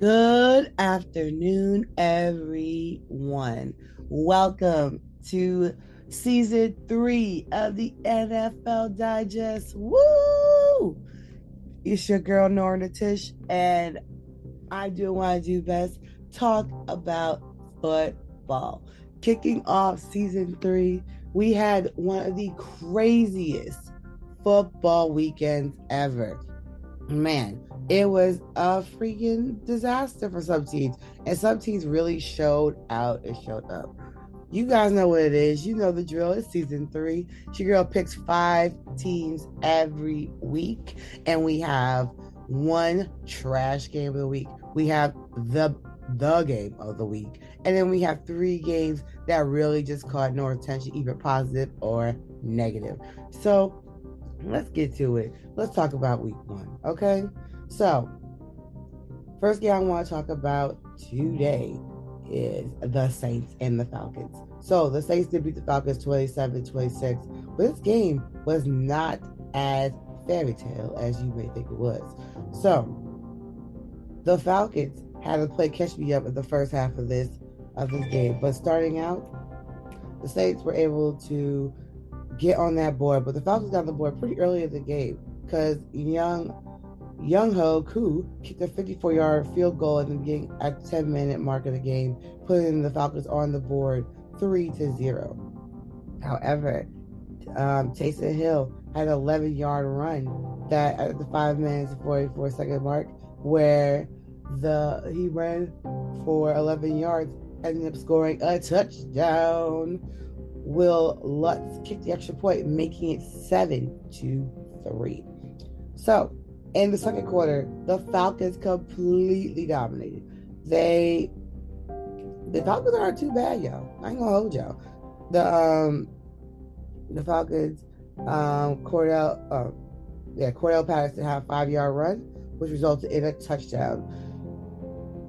Good afternoon, everyone. Welcome to season three of the NFL Digest. Woo! It's your girl Nora Tish, and I do what I do best talk about football. Kicking off season three, we had one of the craziest football weekends ever. Man, it was a freaking disaster for some teams. And some teams really showed out and showed up. You guys know what it is. You know the drill. It's season three. She girl picks five teams every week. And we have one trash game of the week. We have the the game of the week. And then we have three games that really just caught no attention, either positive or negative. So let's get to it. Let's talk about week one. Okay. So, first game I want to talk about today mm-hmm. is the Saints and the Falcons. So, the Saints did beat the Falcons 27 26, but this game was not as fairy tale as you may think it was. So, the Falcons had to play catch me up in the first half of this of this game, but starting out, the Saints were able to get on that board, but the Falcons got on the board pretty early in the game because Young Young Ho Koo kicked a 54 yard field goal at the beginning at the 10 minute mark of the game, putting the Falcons on the board 3 to 0. However, um, Taysom Hill had an 11 yard run that at the 5 minutes and 44 second mark where the he ran for 11 yards ended up scoring a touchdown. Will Lutz kicked the extra point, making it 7 to 3. So, in the second quarter, the Falcons completely dominated. They the Falcons aren't too bad, y'all. I ain't gonna hold y'all. The um the Falcons um Cordell uh, yeah, Cordell Patterson had a five yard run, which resulted in a touchdown.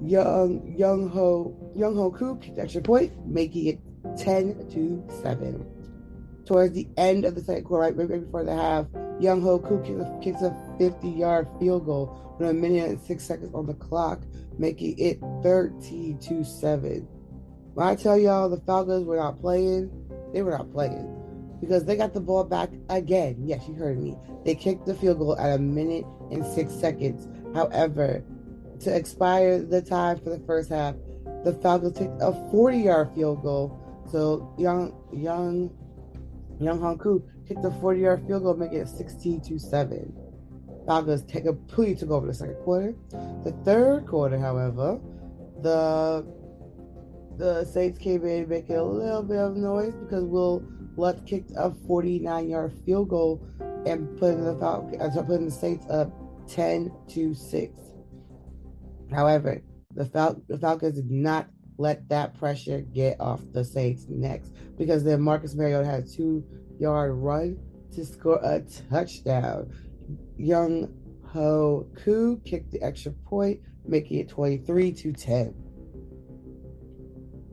Young Young Ho Young Ho Koo kicked extra point, making it ten to seven. Towards the end of the second quarter, right, right before the half, Young Ho Koo kicks a 50 yard field goal with a minute and six seconds on the clock, making it 13 to 7. When I tell y'all the Falcons were not playing, they were not playing because they got the ball back again. Yes, you heard me. They kicked the field goal at a minute and six seconds. However, to expire the time for the first half, the Falcons kicked a 40 yard field goal. So young young Young Hong Koo kicked a 40 yard field goal, making it 16 to 7. Falcons take completely took over the second quarter. The third quarter, however, the the Saints came in making a little bit of noise because Will Lutz kicked a 49 yard field goal and putting the Falcons, uh, putting the Saints up 10 to 6. However, the, Fal- the Falcons did not let that pressure get off the Saints next because then Marcus Mariota had a two yard run to score a touchdown. Young Ho Koo kicked the extra point, making it 23 to 10.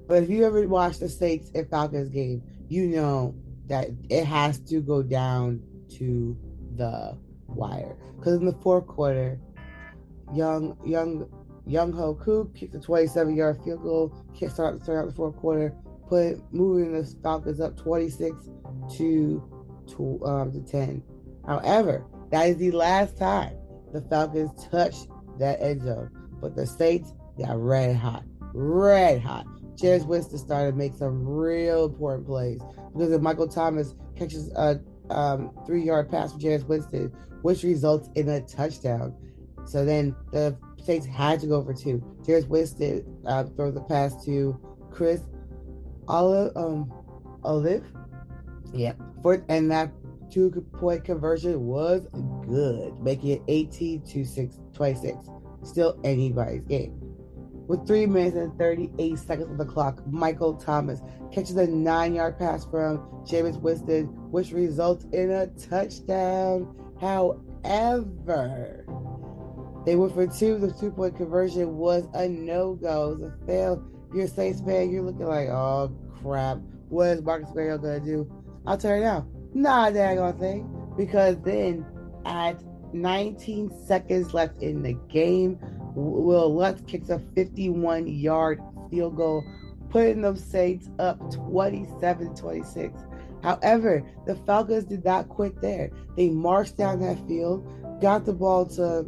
But if you ever watched the Saints and Falcons game, you know that it has to go down to the wire. Because in the fourth quarter, young young Young Ho Koo kicked a 27 yard field goal, kick start, start out the fourth quarter, put moving the Falcons up 26 to, to, um, to 10. However, that is the last time the Falcons touched that end zone. But the Saints got red hot, red hot. Jameis Winston started to make some real important plays because if Michael Thomas catches a um, three yard pass from Jameis Winston, which results in a touchdown. So then the Saints had to go for two. Jameis Winston uh, throws the pass to Chris Olive. Um, Olive. Yeah. For and that two point conversion was good, making it 18 to 6, 26. Still anybody's game. With three minutes and 38 seconds on the clock, Michael Thomas catches a nine yard pass from Jameis Winston, which results in a touchdown. However, they went for two. The two point conversion was a no go. It was a fail. You're Saints fan, you're looking like, oh crap. What is Marcus Mariota gonna do? I'll tell you now, a daggone thing. Because then at 19 seconds left in the game, Will Lutz kicks a 51 yard field goal, putting the Saints up 27 26. However, the Falcons did not quit there. They marched down that field, got the ball to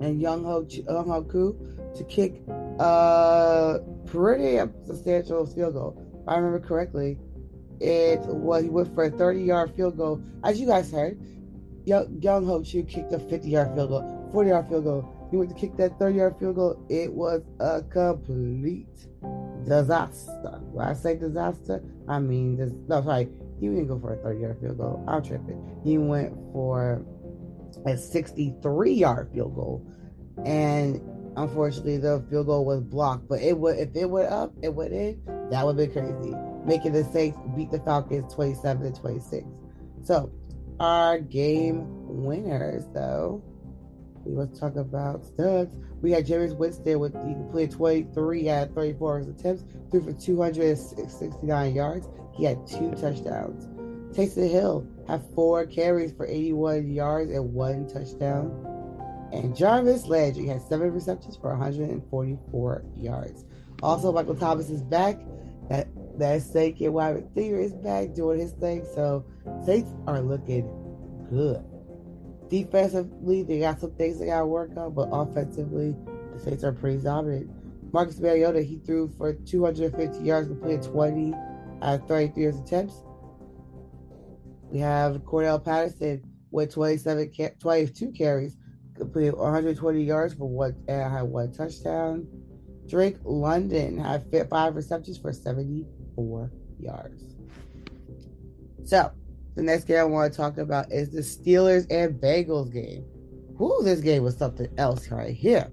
and Young Ho Young Ho Koo to kick a pretty substantial field goal. If I remember correctly, it was he went for a 30 yard field goal. As you guys heard, Young, Ho Koo kicked a 50 yard field goal, 40 yard field goal. He went to kick that 30 yard field goal. It was a complete disaster. When I say disaster, I mean, this, no, sorry, he didn't go for a 30 yard field goal. I'm tripping. He went for a 63 yard field goal. And unfortunately, the field goal was blocked. But it would, if it went up, it went in, that would be crazy. Making the Saints beat the Falcons 27 to 26. So, our game winners, though, we let's talk about studs. We had Jameis Winston with he completed 23 at 34 attempts, threw for 269 yards. He had two touchdowns. Taysom Hill had four carries for 81 yards and one touchdown. And Jarvis Landry had seven receptions for 144 yards. Also, Michael Thomas is back. That that second wide receiver is back doing his thing. So Saints are looking good. Defensively, they got some things they got to work on, but offensively, the Saints are pretty dominant. Marcus Mariota, he threw for 250 yards, completed 20 out of 33 attempts. We have Cordell Patterson with 27, 22 carries, completed 120 yards for one and had one touchdown. Drake London had five receptions for 74 yards. So, the next game I want to talk about is the Steelers and Bengals game. Whoo, this game was something else right here.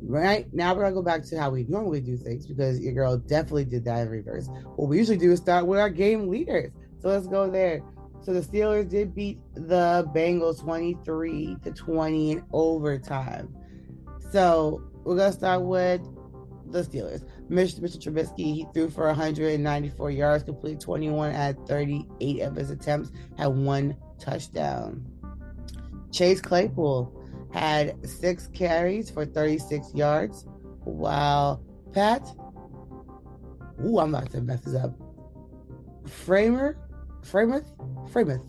Right now, we're gonna go back to how we normally do things because your girl definitely did that in reverse. What we usually do is start with our game leaders. So let's go there. So the Steelers did beat the Bengals 23 to 20 in overtime. So we're gonna start with the Steelers. Mr. Mr. Trubisky, he threw for 194 yards, completed 21 at 38 of his attempts, had one touchdown. Chase Claypool had six carries for 36 yards, while Pat, ooh, I'm not to mess this up. Framer, Frameth, Frameth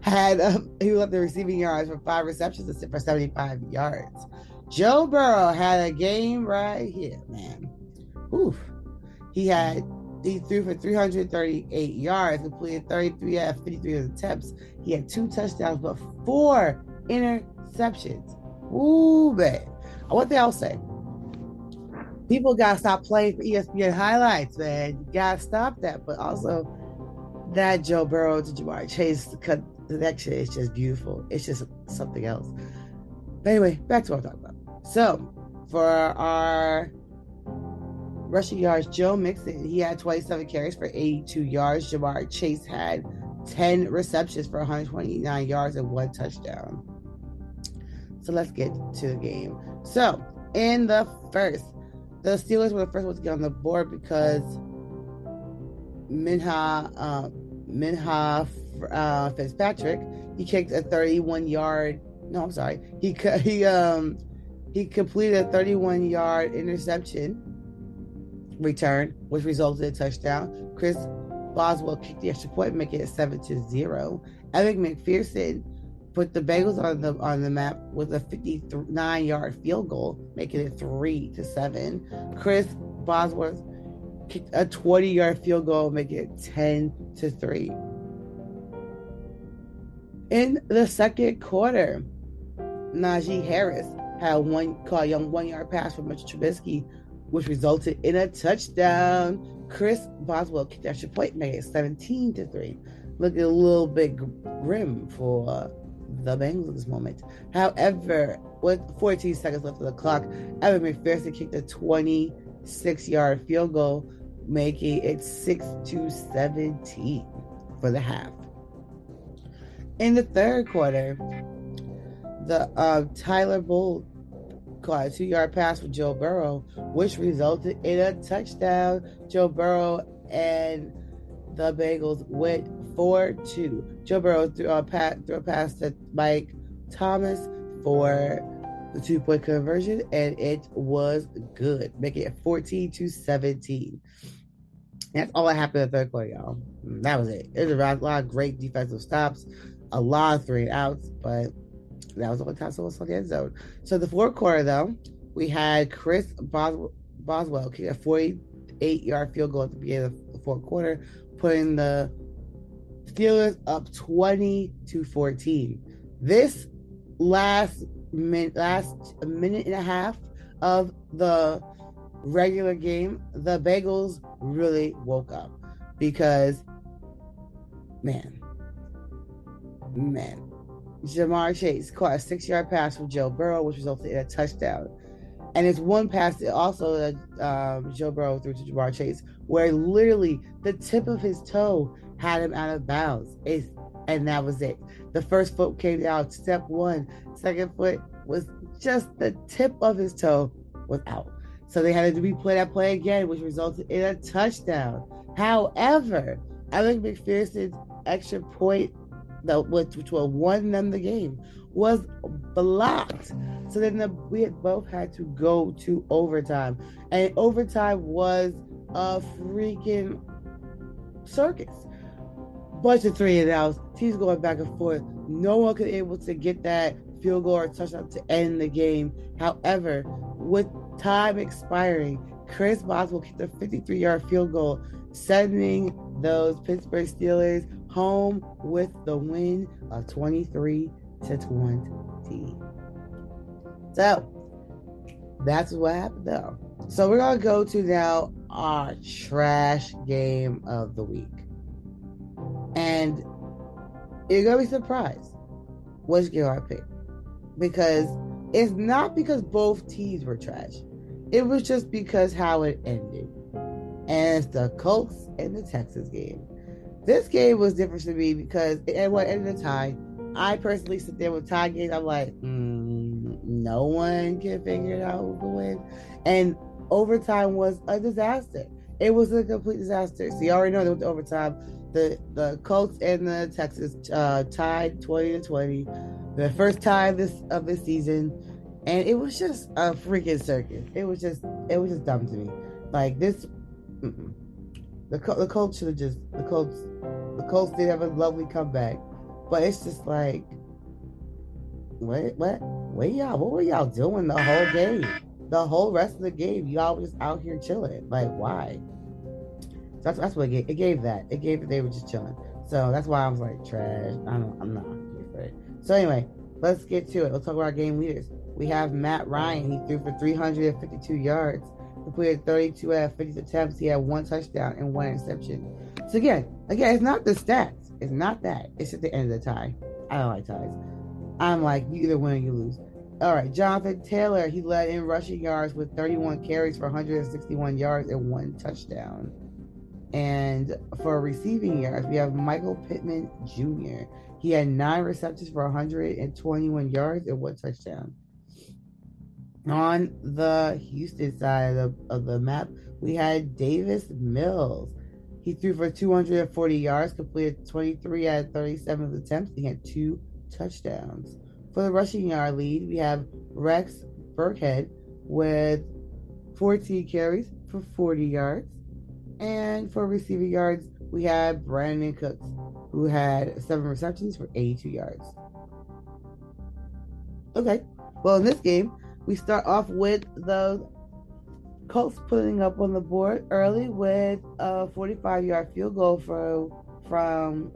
had um, he was the receiving yards for five receptions and for 75 yards. Joe Burrow had a game right here, man. Oof. He had he threw for 338 yards, completed 33 out of 53 attempts. He had two touchdowns, but four interceptions. Ooh, man. One thing I'll say, people gotta stop playing for ESPN highlights, man. You gotta stop that. But also, that Joe Burrow to Ja'Marr Chase connection is just beautiful. It's just something else. But anyway, back to what I'm talking about. So, for our rushing yards, Joe Mixon, he had 27 carries for 82 yards. Ja'Marr Chase had 10 receptions for 129 yards and one touchdown. So let's get to the game. So in the first, the Steelers were the first ones to get on the board because Minha uh, Minkah uh, Fitzpatrick he kicked a 31 yard. No, I'm sorry. He he um he completed a 31 yard interception return, which resulted in a touchdown. Chris Boswell kicked the extra point, making it seven to zero. Evan McPherson put the Bengals on the on the map with a 59 yard field goal, making it three to seven. Chris Bosworth kicked a 20 yard field goal, make it 10 to three. In the second quarter, Najee Harris had one caught young one yard pass from Mitchell Trubisky which resulted in a touchdown. Chris Boswell kicked extra point, made it 17 to 3. Looking a little bit grim for uh, the Bengals at this moment. However, with 14 seconds left of the clock, Evan McPherson kicked a 26 yard field goal, making it 6 to 17 for the half. In the third quarter, the uh, Tyler Bull caught a two yard pass for Joe Burrow, which resulted in a touchdown. Joe Burrow and the Bengals went 4 2. Joe Burrow threw a, pass, threw a pass to Mike Thomas for the two point conversion, and it was good, making it 14 to 17. That's all that happened in the third quarter, y'all. Mm, that was it. It was a lot of great defensive stops, a lot of three outs, but that was the only time someone saw the end zone. So the fourth quarter, though, we had Chris Boswell, Boswell kick a 48 yard field goal at the beginning of the fourth quarter, putting the Steelers up 20 to 14. This last min- last minute and a half of the regular game, the Bagels really woke up because, man, man, Ja'Marr Chase caught a six-yard pass from Joe Burrow, which resulted in a touchdown. And it's one pass that also uh, um, Joe Burrow threw to Ja'Marr Chase, where literally the tip of his toe had him out of bounds. It's, and that was it. The first foot came down, step one. Second foot was just the tip of his toe was out. So they had to replay that play again, which resulted in a touchdown. However, Alec McPherson's extra point, that which, which will won them the game, was blocked. So then the, we had both had to go to overtime, and overtime was a freaking circus. Bunch of three and outs, teams going back and forth. No one could able to get that field goal or touchdown to end the game. However, with time expiring, Chris Boswell kicked a 53 yard field goal, sending those Pittsburgh Steelers home with the win of 23 to 20. So that's what happened though. So we're gonna go to now our trash game of the week. And you're gonna be surprised which game I picked. Because it's not because both teams were trash. It was just because how it ended. And it's the Colts and the Texas game. This game was different to me because at what end of the tie, I personally sit there with tie games. I'm like, mm, no one can figure it out who can win. And overtime was a disaster. It was a complete disaster. So you already know that with the overtime, the the Colts and the Texas uh, tied 20 to 20, the first tie of this of this season, and it was just a freaking circus. It was just it was just dumb to me. Like this, the the Colts should have just the Colts the Colts did have a lovely comeback, but it's just like what what what y'all what were y'all doing the whole game? The whole rest of the game, y'all was out here chilling. Like why? That's that's what it gave. It gave that. It gave that they were just chilling. So that's why I was like trash. I don't. I'm not here for it. So anyway, let's get to it. Let's talk about game leaders. We have Matt Ryan. He threw for 352 yards, completed 32 out of 50 attempts. He had one touchdown and one interception. So again, again, it's not the stats. It's not that. It's at the end of the tie. I don't like ties. I'm like you either win or you lose. All right, Jonathan Taylor. He led in rushing yards with 31 carries for 161 yards and one touchdown. And for receiving yards, we have Michael Pittman Jr. He had nine receptions for 121 yards and one touchdown. On the Houston side of the, of the map, we had Davis Mills. He threw for 240 yards, completed 23 out of 37 attempts. He had two touchdowns. For the rushing yard lead, we have Rex Burkhead with 14 carries for 40 yards. And for receiving yards, we had Brandin Cooks, who had seven receptions for 82 yards. Okay, well, in this game, we start off with the Colts putting up on the board early with a 45 yard field goal for, from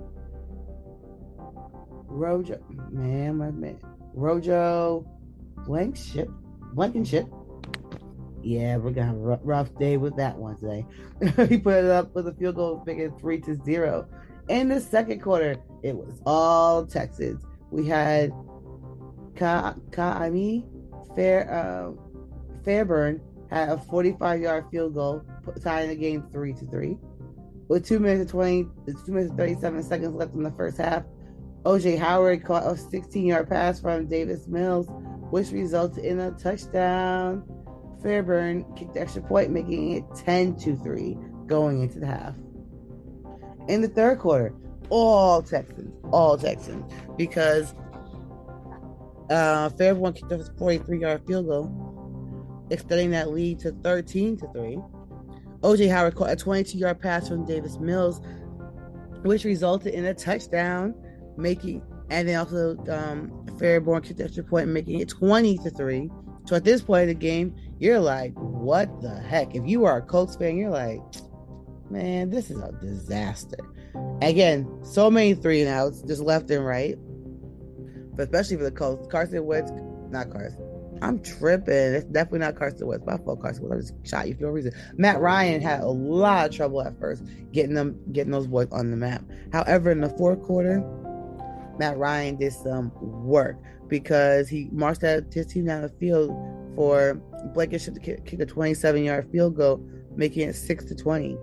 Rojo. Man, my man. Rojo Blankenship. Blankenship yeah, we're gonna have a rough day with that one today. he put it up with a field goal, making three to zero. In the second quarter, it was all Texas. We had Ka Ka'imi Fair uh, Fairbairn had a 45 yard field goal, tying the game three to three. With two minutes and 20, two minutes and 37 seconds left in the first half, OJ Howard caught a 16 yard pass from Davis Mills, which resulted in a touchdown. Fairbairn kicked the extra point, making it 10 to 3 going into the half. In the third quarter, all Texans, all Texans, because Uh, Fairbairn kicked off a 43 yard field goal, extending that lead to 13 to 3. OJ Howard caught a 22 yard pass from Davis Mills, which resulted in a touchdown, making and then also um, Fairbairn kicked extra point, making it 20 to 3. So at this point of the game, you're like, what the heck? If you are a Colts fan, you're like, man, this is a disaster. Again, so many three and outs, just left and right. But especially for the Colts, Carson Wentz, not Carson. I'm tripping. It's definitely not Carson Wentz. My fault, Carson Wentz. I just shot you for no reason. Matt Ryan had a lot of trouble at first getting them, getting those boys on the map. However, in the fourth quarter, Matt Ryan did some work because he marched that his team down the field for Blankenship to kick, a 27 yard field goal, making it 6 to 20.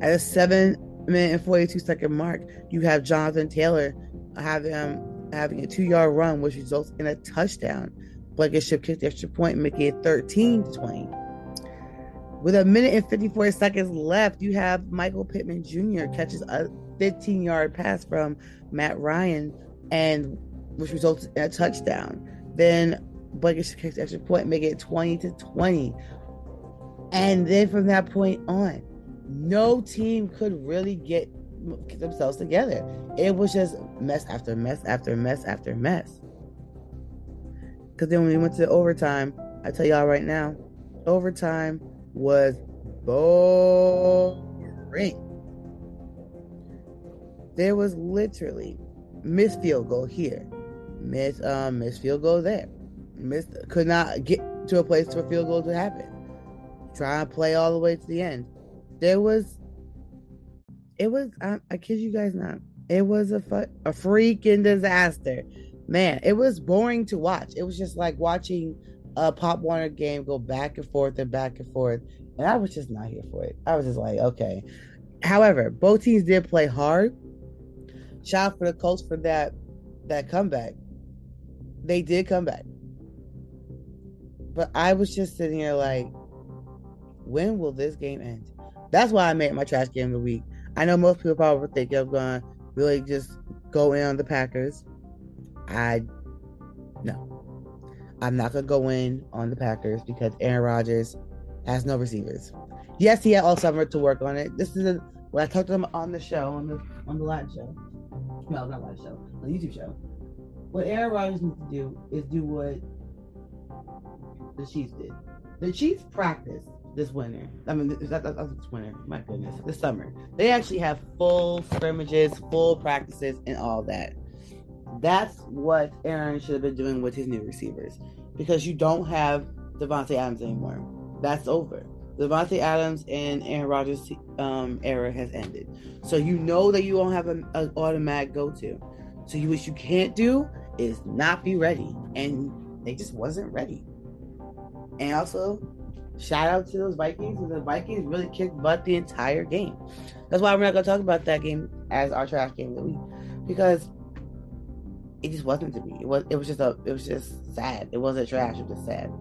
At a 7 minute and 42 second mark, you have Jonathan Taylor having, um, having a two yard run, which results in a touchdown. Blankenship kicked the extra point, making it 13 to 20. With a minute and 54 seconds left, you have Michael Pittman Jr. catches a 15 yard pass from Matt Ryan, and which results in a touchdown. Then Blankenship kicks extra point, make it 20 to 20. And then from that point on, no team could really get themselves together. It was just mess after mess after mess after mess. Because then when we went to overtime, I tell y'all right now, overtime was boring. There was literally missed field goal here, miss um miss field goal there, missed could not get to a place for field goal to happen. Try and play all the way to the end. There was, it was I, I kid you guys not, it was a fu- a freaking disaster, man. It was boring to watch. It was just like watching a Pop Warner game go back and forth and back and forth, and I was just not here for it. I was just like, okay. However, both teams did play hard shout out for the Colts for that that comeback. They did come back. But I was just sitting here like, when will this game end? That's why I made my trash game of the week. I know most people probably think I'm gonna really just go in on the Packers. I no. I'm not gonna go in on the Packers because Aaron Rodgers has no receivers. Yes, he had all summer to work on it. This is a, what I talked to him on the show on the on the live show no, not live show, The YouTube show. What Aaron Rodgers needs to do is do what the Chiefs did. The Chiefs practiced this winter. I mean, that, that, that's this winter. My goodness, this summer they actually have full scrimmages, full practices, and all that. That's what Aaron should have been doing with his new receivers, because you don't have Davante Adams anymore. That's over. Davante Adams and Aaron Rodgers um, era has ended. So you know that you won't have an automatic go to. So you, what you can't do is not be ready, and they just wasn't ready. And also, shout out to those Vikings. The Vikings really kicked butt the entire game. That's why we're not gonna talk about that game as our trash game of the week because it just wasn't to be. It was. It was just a. It was just sad. It wasn't trash. It was just sad.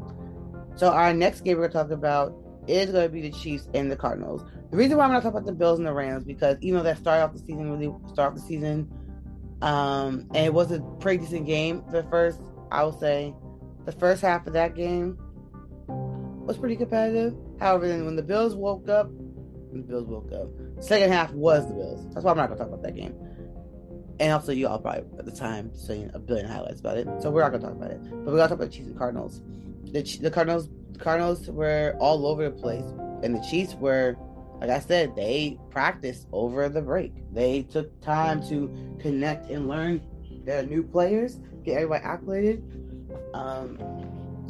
So our next game we're gonna talk about is going to be the Chiefs and the Cardinals. The reason why I'm not talking about the Bills and the Rams because even though that started off the season really start off the season, um, and it was a pretty decent game. The first, I would say, the first half of that game was pretty competitive. However, then when the Bills woke up, the Bills woke up. Second half was the Bills. That's why I'm not to talk about that game. And also, you all probably at the time saying a billion highlights about it, so we're not to talk about it. But we're to talk about the Chiefs and Cardinals. The, the Cardinals Cardinals were all over the place, and the Chiefs were, like I said, they practiced over the break. They took time to connect and learn their new players, get everybody acclimated. Um,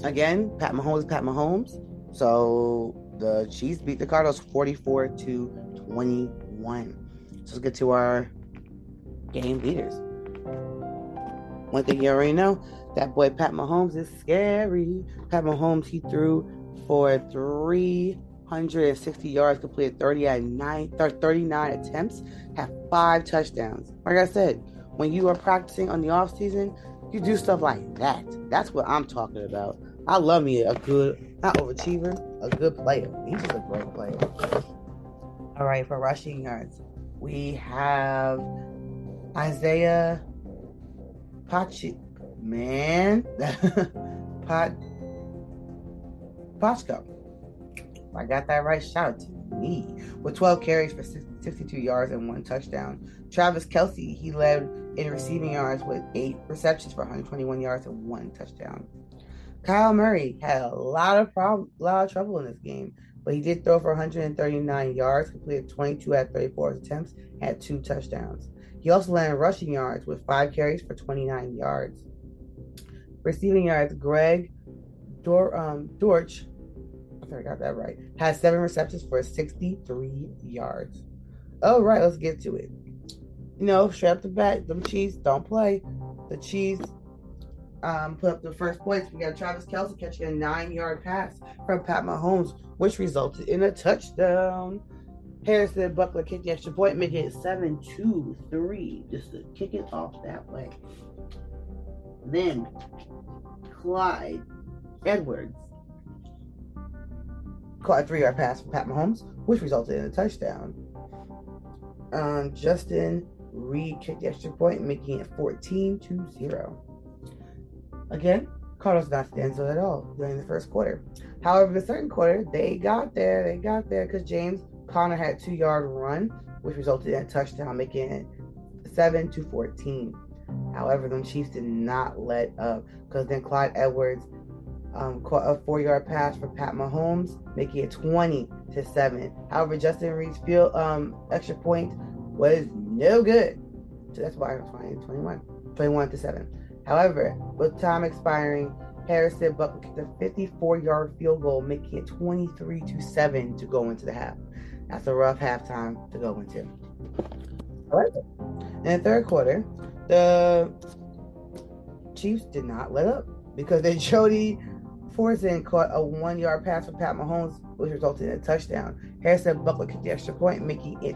again, Pat Mahomes, Pat Mahomes. So the Chiefs beat the Cardinals 44 to 21. So let's get to our game leaders. One thing you already know that boy Pat Mahomes is scary. Pat Mahomes, he threw for 360 yards, completed 39, 39 attempts, had five touchdowns. Like I said, when you are practicing on the off season, you do stuff like that. That's what I'm talking about. I love me a good, not overachiever, a good player. He's just a great player. All right, for rushing yards, we have Isaiah Pachi man, Pot Pochko. I got that right. Shout out to me. With 12 carries for 62 yards and one touchdown. Travis Kelce, he led in receiving yards with eight receptions for 121 yards and one touchdown. Kyle Murray had a lot of problem, lot of trouble in this game, but he did throw for 139 yards, completed 22 at 34 attempts, had two touchdowns. He also in rushing yards with five carries for 29 yards. Receiving yards, Greg Dor, um, Dortch, I got that right, had seven receptions for 63 yards. All right, let's get to it. You know, straight up the bat, them Chiefs don't play. The Chiefs um, put up the first points. We got Travis Kelce catching a nine-yard pass from Pat Mahomes, which resulted in a touchdown. Harrison Butker kicked the extra point, making it 7 2 3, just to kick it off that way. Then Clyde Edwards caught a three yard pass from Pat Mahomes, which resulted in a touchdown. Um, Justin Reid kicked the extra point, making it 14 to 0. Again, Cardinals not still at all during the first quarter. However, the second quarter, they got there. They got there because James Conner had a two yard run, which resulted in a touchdown, making it 7 to 14. However, the Chiefs did not let up because then Clyde Edwards um, caught a four yard pass for Pat Mahomes, making it 20 to 7. However, Justin Reid's field um, extra point was no good. So that's why was 20, 21, 21 to 7. However, with time expiring, Harrison Butker kicked a 54 yard field goal, making it 23 to 7 to go into the half. That's a rough halftime to go into. However, in the third quarter, the Chiefs did not let up because then Jody Fortson caught a one yard pass for Pat Mahomes, which resulted in a touchdown. Harrison Butker kicked the extra point, making it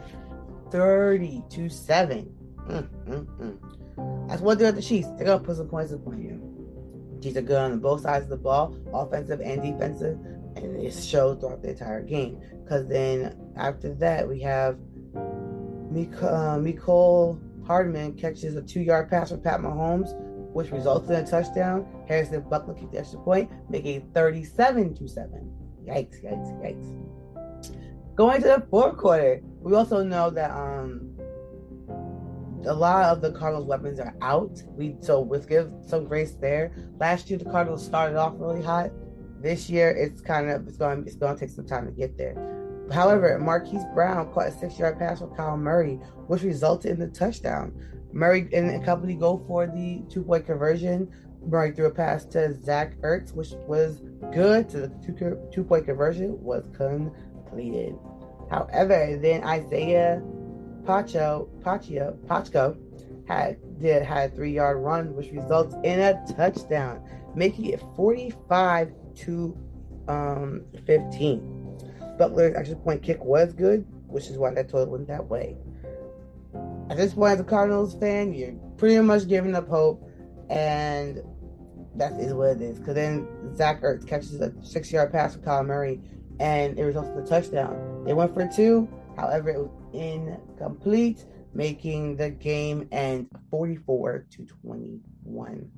30 to 7. Mm, mm, mm. That's what they're at the Chiefs. They're going to put some points up on you. Chiefs are good on both sides of the ball, offensive and defensive, and it shows throughout the entire game. Because then after that, we have Mik- uh, Mecole Hardman catches a two yard pass from Pat Mahomes, which resulted in a touchdown. Harrison Butker kicked the extra point, making it 37 to 7. Yikes, yikes, yikes. Going to the fourth quarter, we also know that um a lot of the Cardinals' weapons are out. We so let's give some grace there. Last year the Cardinals started off really hot. This year it's kind of it's going it's going to take some time to get there. However, Marquise Brown caught a six-yard pass from Kyle Murray, which resulted in the touchdown. Murray and the company go for the two-point conversion. Murray threw a pass to Zach Ertz, which was good. So the two, two-point conversion was completed. However, then Isaiah Pacho, Pacho, Pachko had did had a three yard run, which results in a touchdown, making it 45 to um, 15. Butler's extra point kick was good, which is why that total went that way. At this point, as a Cardinals fan, you're pretty much giving up hope, and that is what it is. Because then Zach Ertz catches a six yard pass from Kyle Murray, and it results in a touchdown. They went for two, however, it was incomplete, making the game end 44 to 21.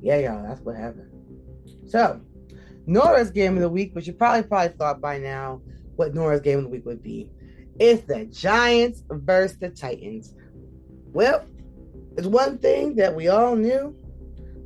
Yeah, y'all, that's what happened. So, Nora's game of the week, which you probably probably thought by now what Nora's game of the week would be. It's the Giants versus the Titans. Well, it's one thing that we all knew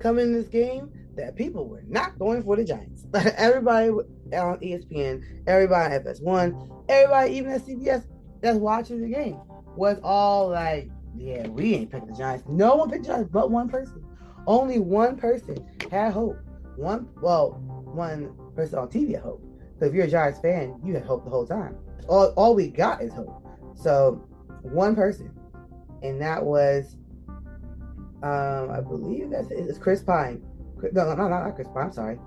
coming in this game that people were not going for the Giants. everybody on ESPN, everybody on FS1, everybody even at CBS that's watching the game was all like, yeah, we ain't picking the Giants. No one picked the Giants but one person. Only one person had hope. One, well, one person on TV had hope. So if you're a Giants fan, you had hope the whole time. All, all we got is hope. So one person, and that was, um, I believe that's it. It's Chris Pine. No, no, no, not Chris Pine. I'm sorry.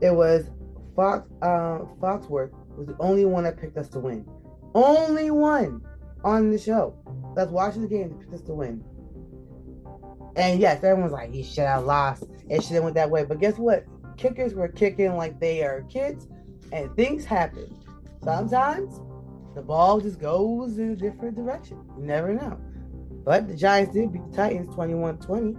It was Fox. Um, Foxworth was the only one that picked us to win. Only one on the show that's watching the game picked us to win. And yes, everyone's like, he should have lost. It should have went that way. But guess what? Kickers were kicking like they are kids, and things happen. Sometimes the ball just goes in a different direction. You never know. But the Giants did beat the Titans 21 20.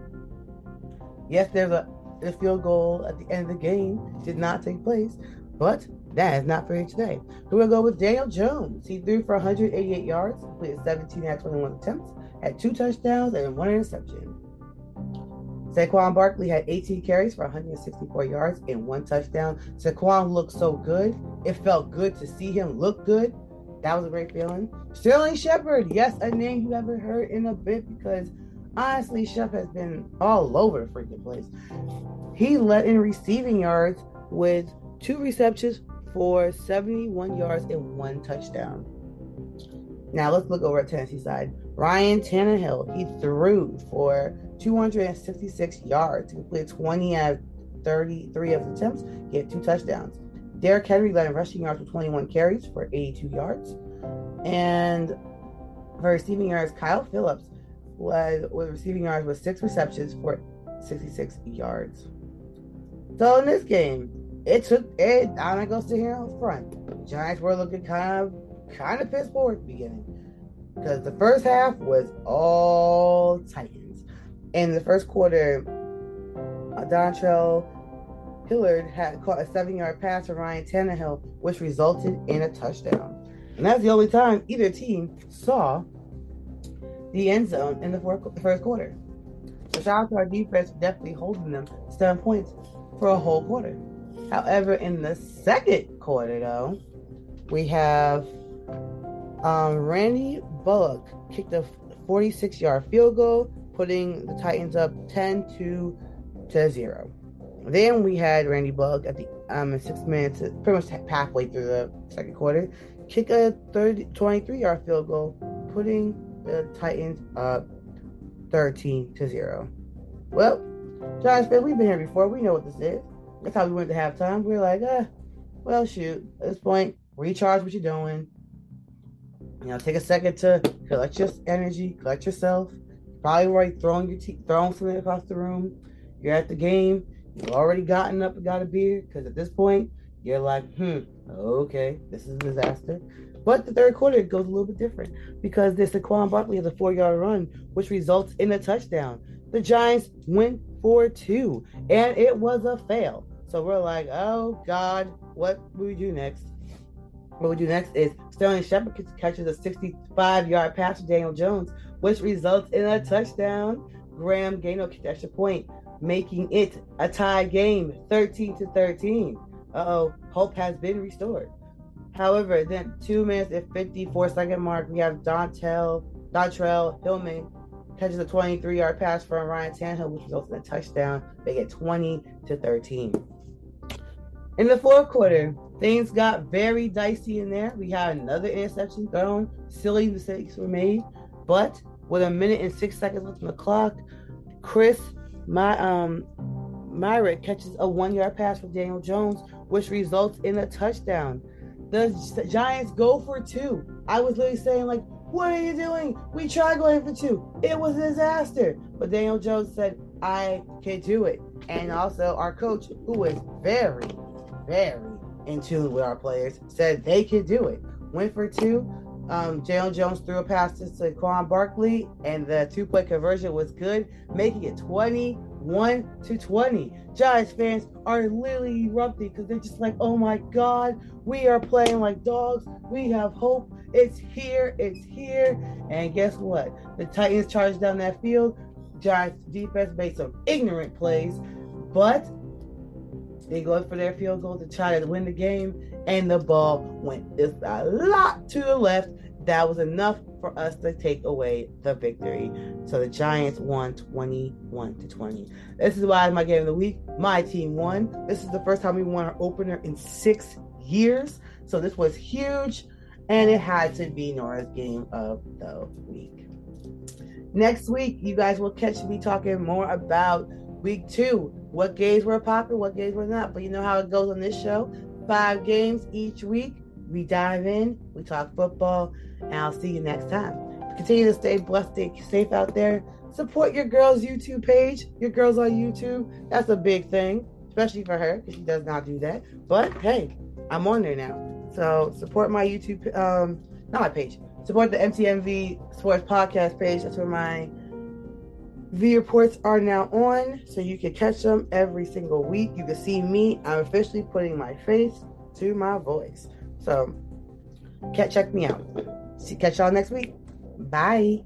Yes, there's a, a field goal at the end of the game did not take place, but that is not for here today. We're going to go with Daniel Jones. He threw for 188 yards, completed 17 out of 21 attempts, had two touchdowns and one interception. Saquon Barkley had 18 carries for 164 yards and one touchdown. Saquon looked so good. It felt good to see him look good. That was a great feeling. Sterling Shepard, yes, a name you haven't heard in a bit because honestly, Shep has been all over the freaking place. He led in receiving yards with two receptions for 71 yards and one touchdown. Now let's look over at Tennessee side. Ryan Tannehill, he threw for 266 yards. He completed 20 out of 33 of his attempts. He had two touchdowns. Derrick Henry led in rushing yards with 21 carries for 82 yards. And for receiving yards, Kyle Phillips led with receiving yards with six receptions for 66 yards. So in this game, it took it. I'm not gonna sit here on the front. The Giants were looking kind of kind of pissed forward at the beginning because the first half was all Titans. In the first quarter, uh, Dontrell Hilliard had caught a seven-yard pass from Ryan Tannehill, which resulted in a touchdown. And that's the only time either team saw the end zone in the, fourth, first quarter. So shout out to our defense for definitely holding them seven points for a whole quarter. However, in the second quarter, though, we have um, Randy Bullock kicked a 46 yard field goal, putting the Titans up 10 to, to 0. Then we had Randy Bullock at the um, six minutes, pretty much halfway through the second quarter, kick a 30, 23 yard field goal, putting the Titans up 13 to 0. Well, Giants fans, we've been here before. We know what this is. That's how we went to halftime. We are like, ah, well, shoot. At this point, recharge what you're doing. You know, take a second to collect your energy, collect yourself. Probably already throwing your te- throwing something across the room. You're at the game. You've already gotten up and got a beer because at this point, you're like, hmm, okay, this is a disaster. But the third quarter goes a little bit different because this Saquon Barkley has a four yard run, which results in a touchdown. The Giants went for two, and it was a fail. So we're like, oh God, what we do next? What we do next is Sterling Shepard catches a 65 yard pass to Daniel Jones, which results in a touchdown. Graham Gano kicked extra point, making it a tie game, 13 to 13. Uh oh, hope has been restored. However, then two minutes and 54 second mark, we have Dontel, Dontrell Hillman catches a 23 yard pass from Ryan Tannehill, which results in a touchdown. They get 20 to 13. In the fourth quarter, things got very dicey in there. We had another interception thrown, silly mistakes were made, but with a minute and six seconds left on the clock, Chris my um Myarick catches a one yard pass from Daniel Jones, which results in a touchdown. The Giants go for two. I was literally saying, like, what are you doing? We tried going for two. It was a disaster. But Daniel Jones said, I can do it. And also, our coach, who is very, very in tune with our players, said they could do it. Went for two. Um, Jalen Jones threw a pass to Saquon Barkley, and the two point conversion was good, making it 21 to 20. Giants fans are literally erupting because they're just like, oh my God, we are playing like dogs. We have hope. It's here. It's here. And guess what? The Titans charged down that field. Giants defense made some ignorant plays, but they go for their field goal to try to win the game, and the ball went just a lot to the left. That was enough for us to take away the victory. So the Giants won 21 to 20. This is why my game of the week. My team won. This is the first time we won our opener in six years. So this was huge, and it had to be Nora's game of the week. Next week, you guys will catch me talking more about week two. What games were popular, what games were not. But you know how it goes on this show. Five games each week. We dive in, we talk football, and I'll see you next time. Continue to stay blessed, stay safe out there. Support your girl's YouTube page. Your girl's on YouTube. That's a big thing, especially for her because she does not do that. But hey, I'm on there now. So support my YouTube, um, not my page. Support the MTMV Sports Podcast page. That's where my The reports are now on, so you can catch them every single week. You can see me. I'm officially putting my face to my voice. So, check me out. See, catch y'all next week. Bye.